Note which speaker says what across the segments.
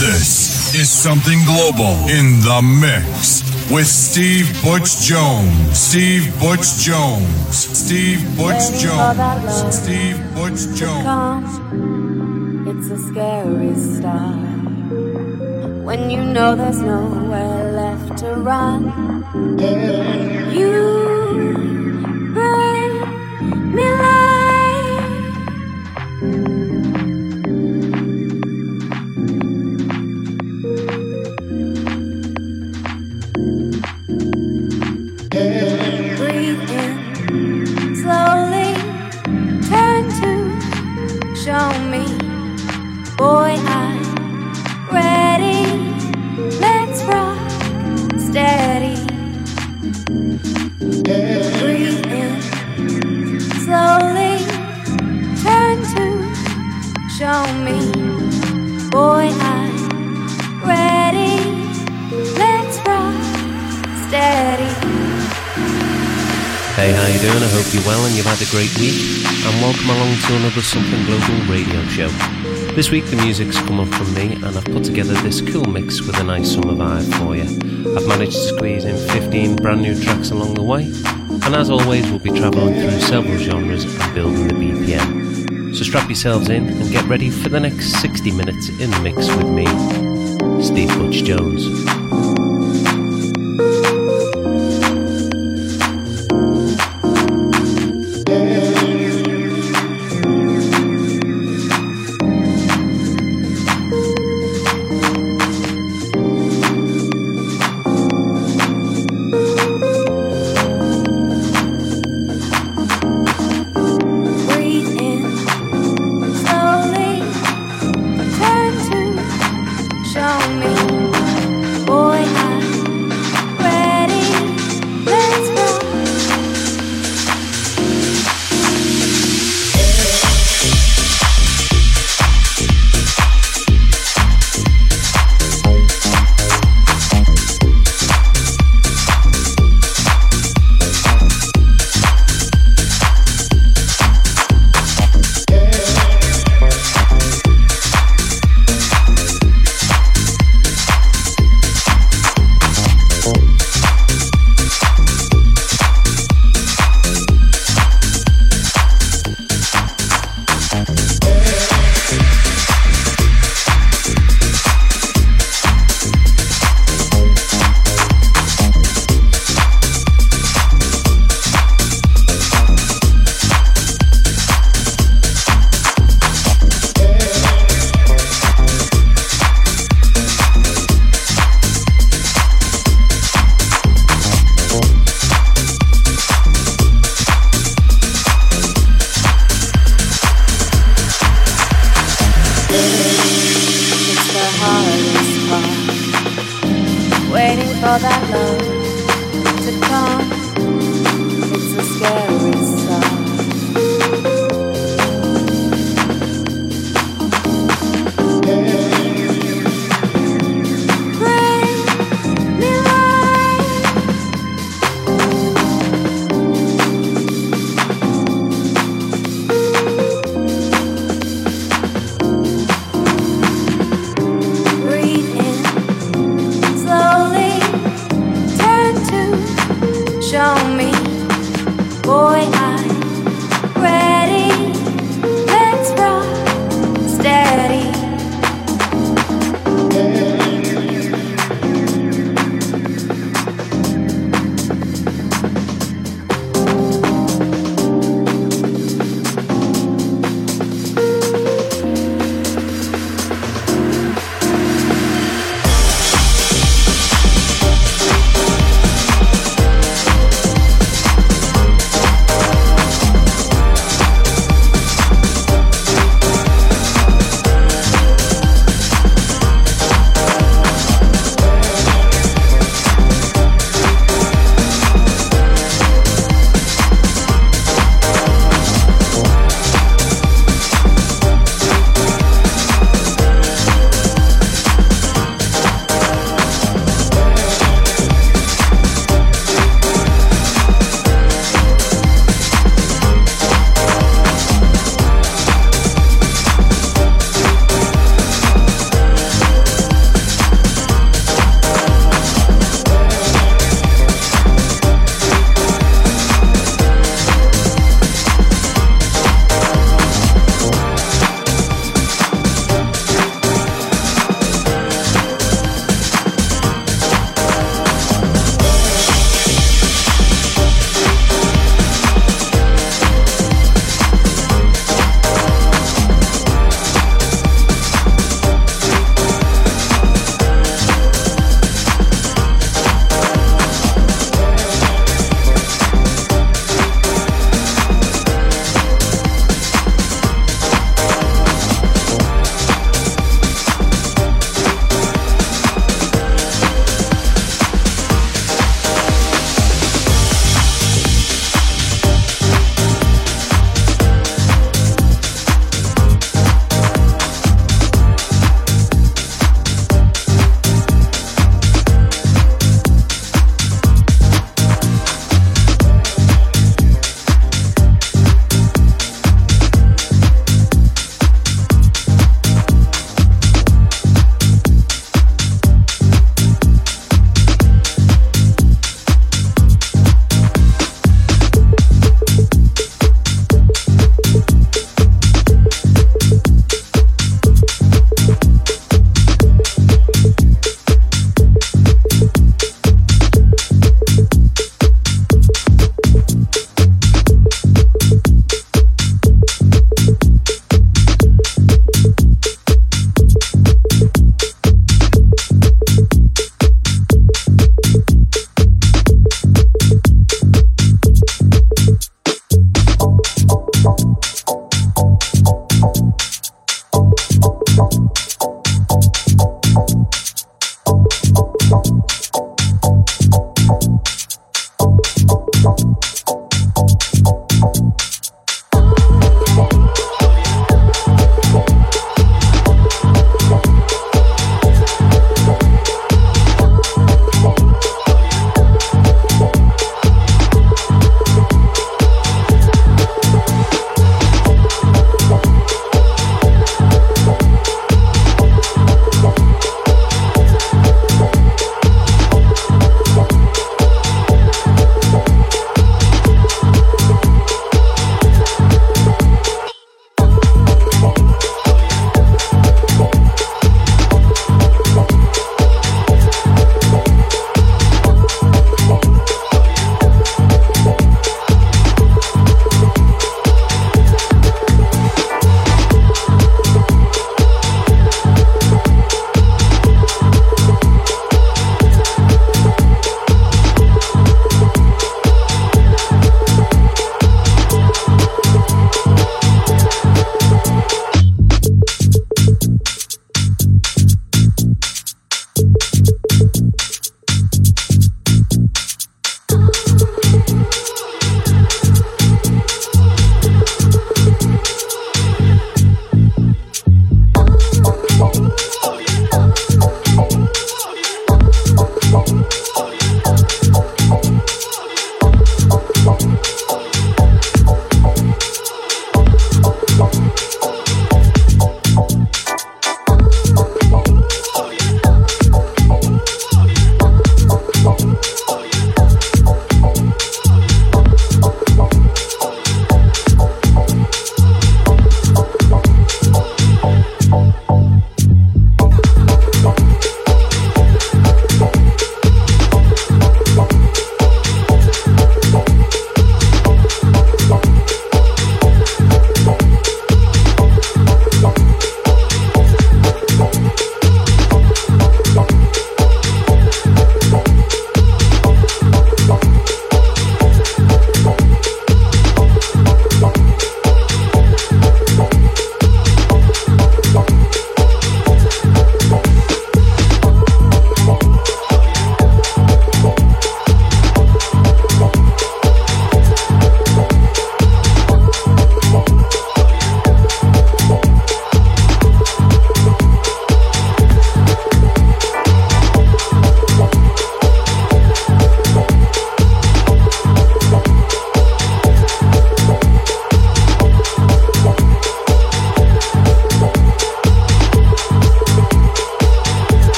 Speaker 1: This is something global in the mix with Steve Butch Jones. Steve Butch Jones. Steve Butch Jones. Steve Butch Jones.
Speaker 2: It's a scary start when you know there's nowhere left to run. You Slowly, turn to show me, boy, I'm ready. Let's.
Speaker 3: Hey, how you doing? I hope you're well and you've had a great week. And welcome along to another Something Global radio show. This week the music's come up from me and I've put together this cool mix with a nice summer vibe for you. I've managed to squeeze in 15 brand new tracks along the way. And as always, we'll be travelling through several genres and building the BPM. So strap yourselves in and get ready for the next 60 minutes in the mix with me, Steve Butch Jones.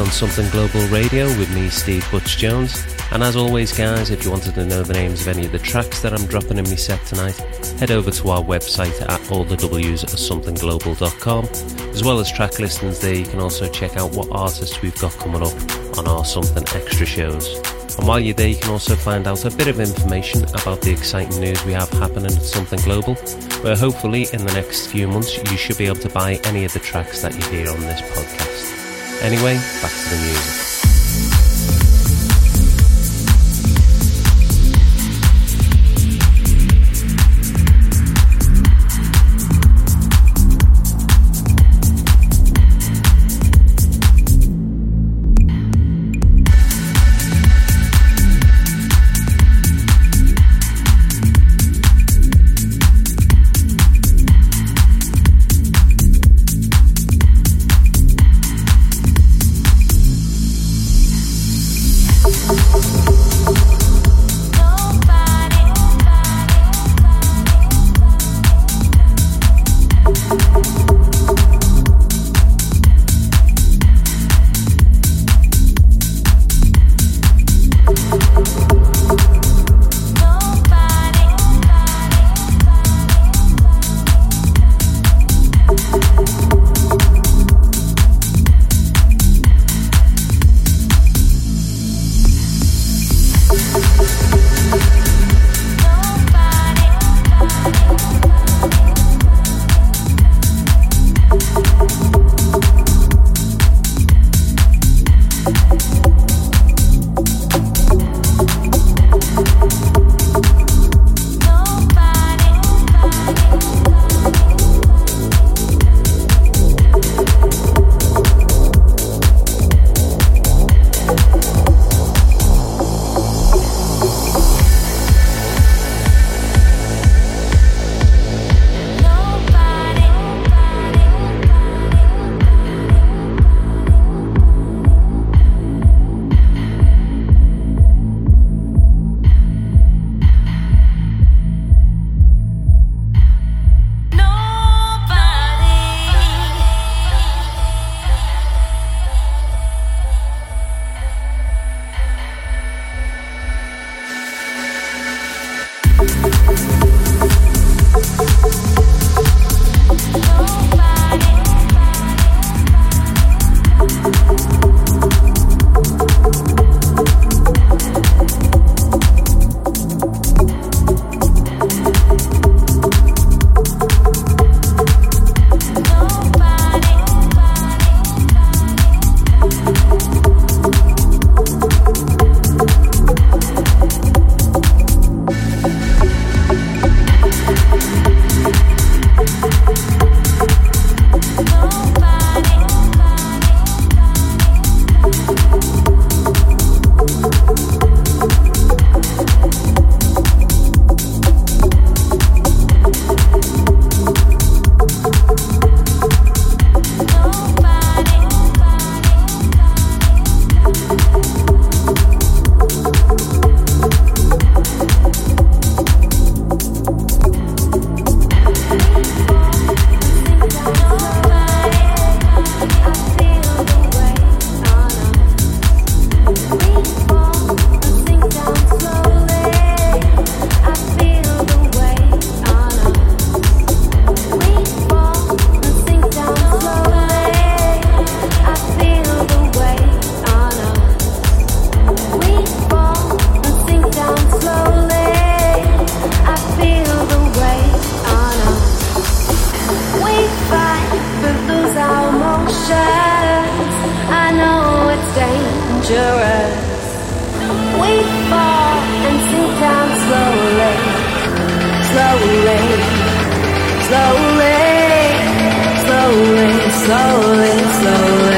Speaker 1: On Something Global
Speaker 2: Radio with me, Steve Butch Jones. And as always, guys, if you wanted to know the names of any of the tracks that I'm dropping in my set tonight, head over to our website at allthews at somethingglobal.com. As well as track listings there, you can also check out what artists we've got coming up on our Something Extra shows. And while you're there, you can also find out a bit of information about the exciting news we have happening at Something Global, where hopefully in the next few months you should be able to buy any of the tracks that you hear on this podcast. Anyway, back to the music.
Speaker 4: Slowly,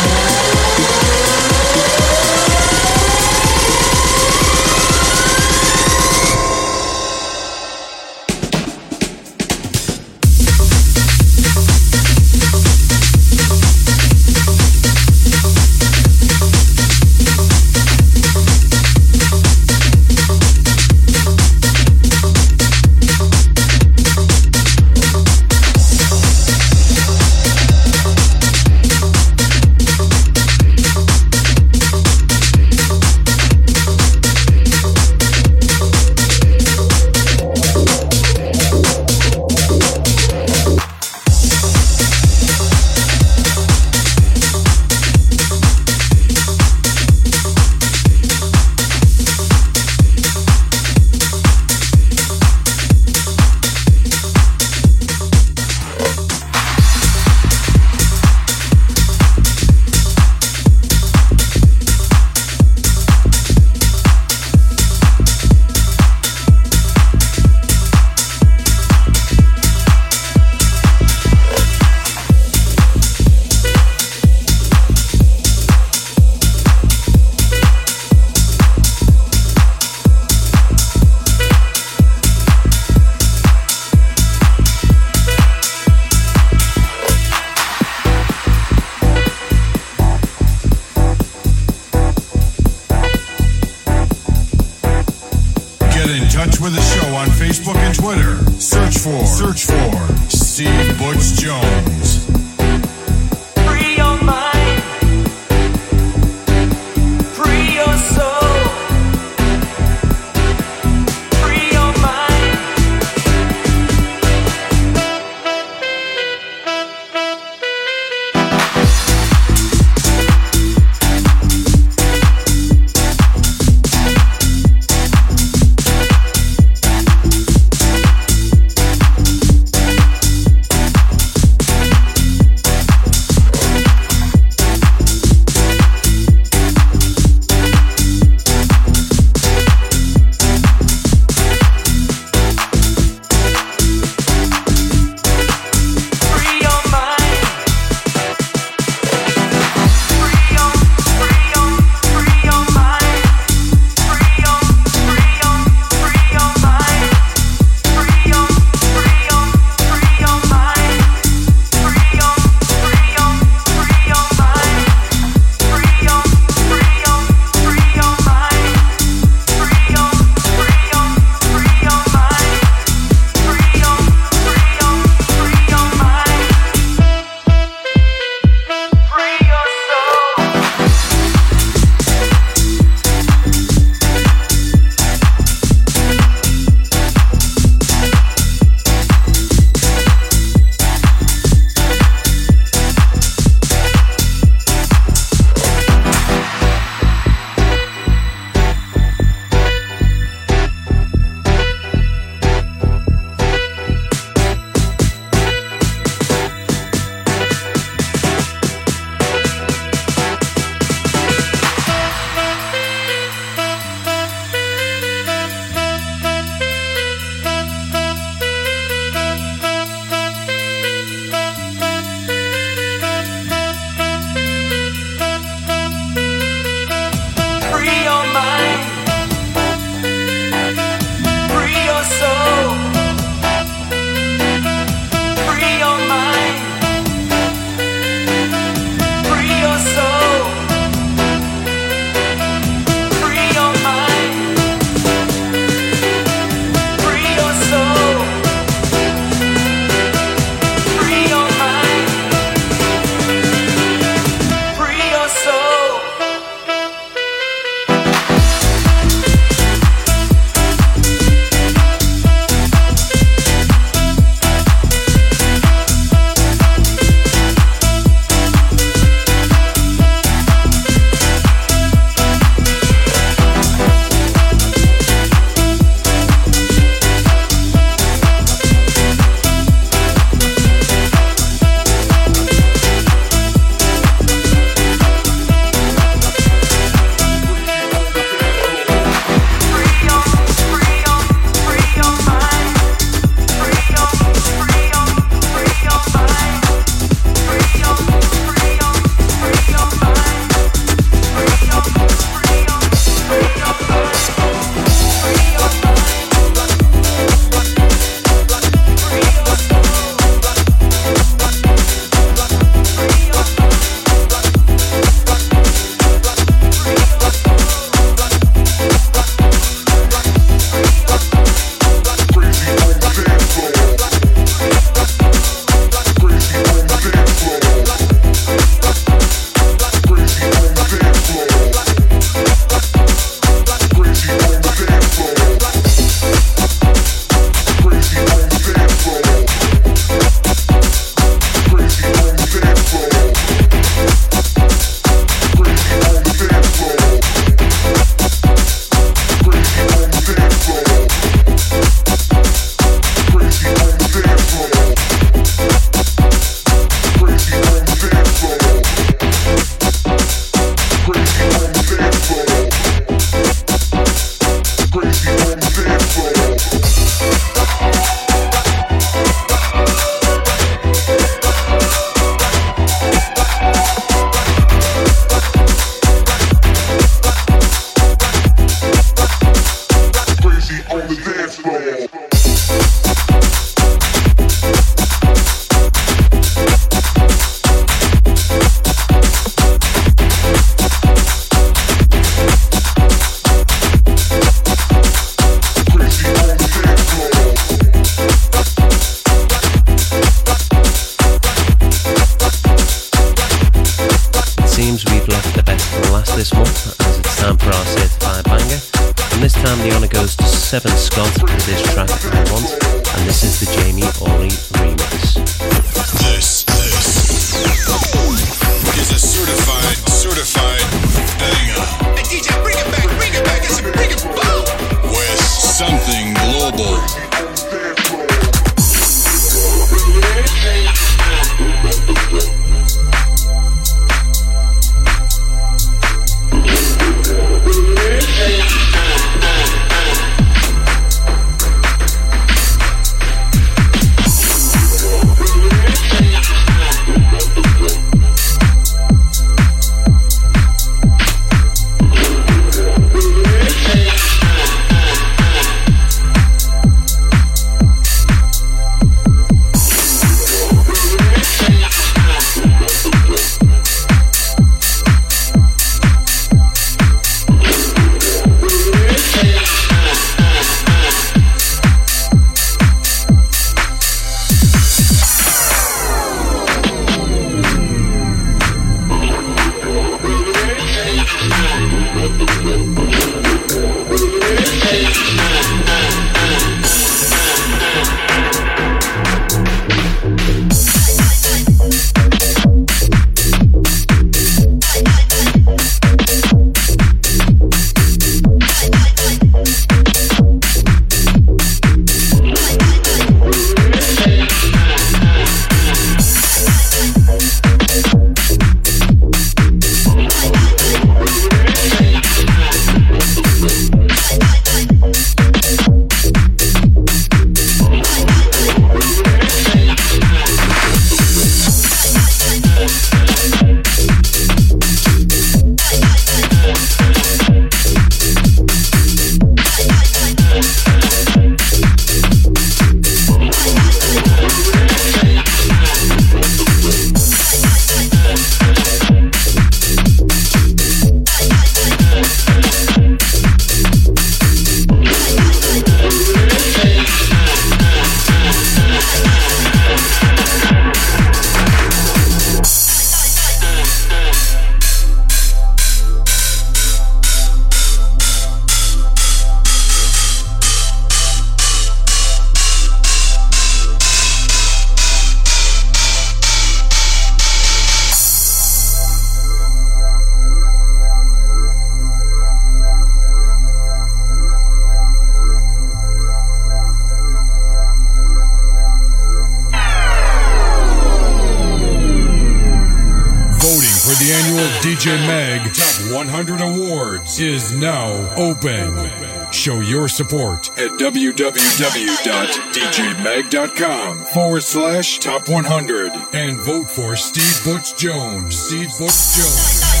Speaker 1: support at www.djmag.com forward slash top 100 and vote for Steve Butch Jones. Steve Butch Jones.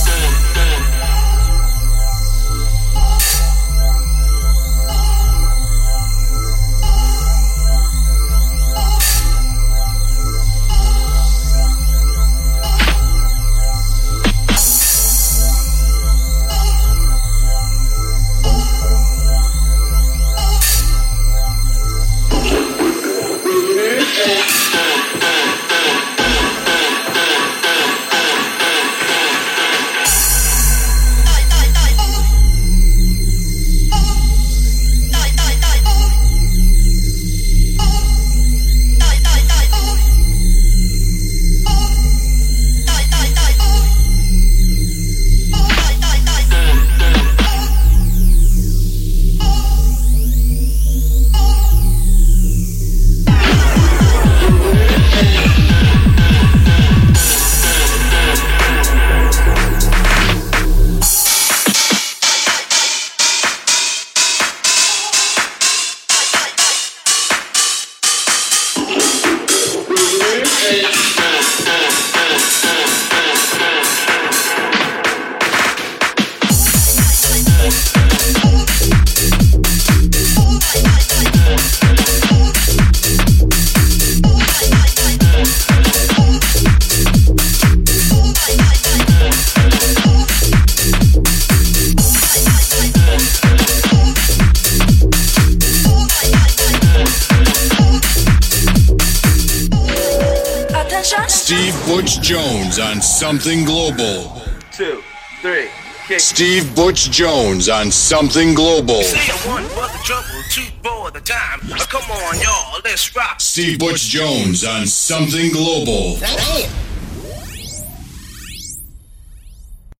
Speaker 1: Something Global.
Speaker 5: Two, three.
Speaker 1: Steve Butch Jones on Something Global.
Speaker 5: One, trouble, two, on,
Speaker 1: Steve Butch Jones on Something Global.
Speaker 5: Hey.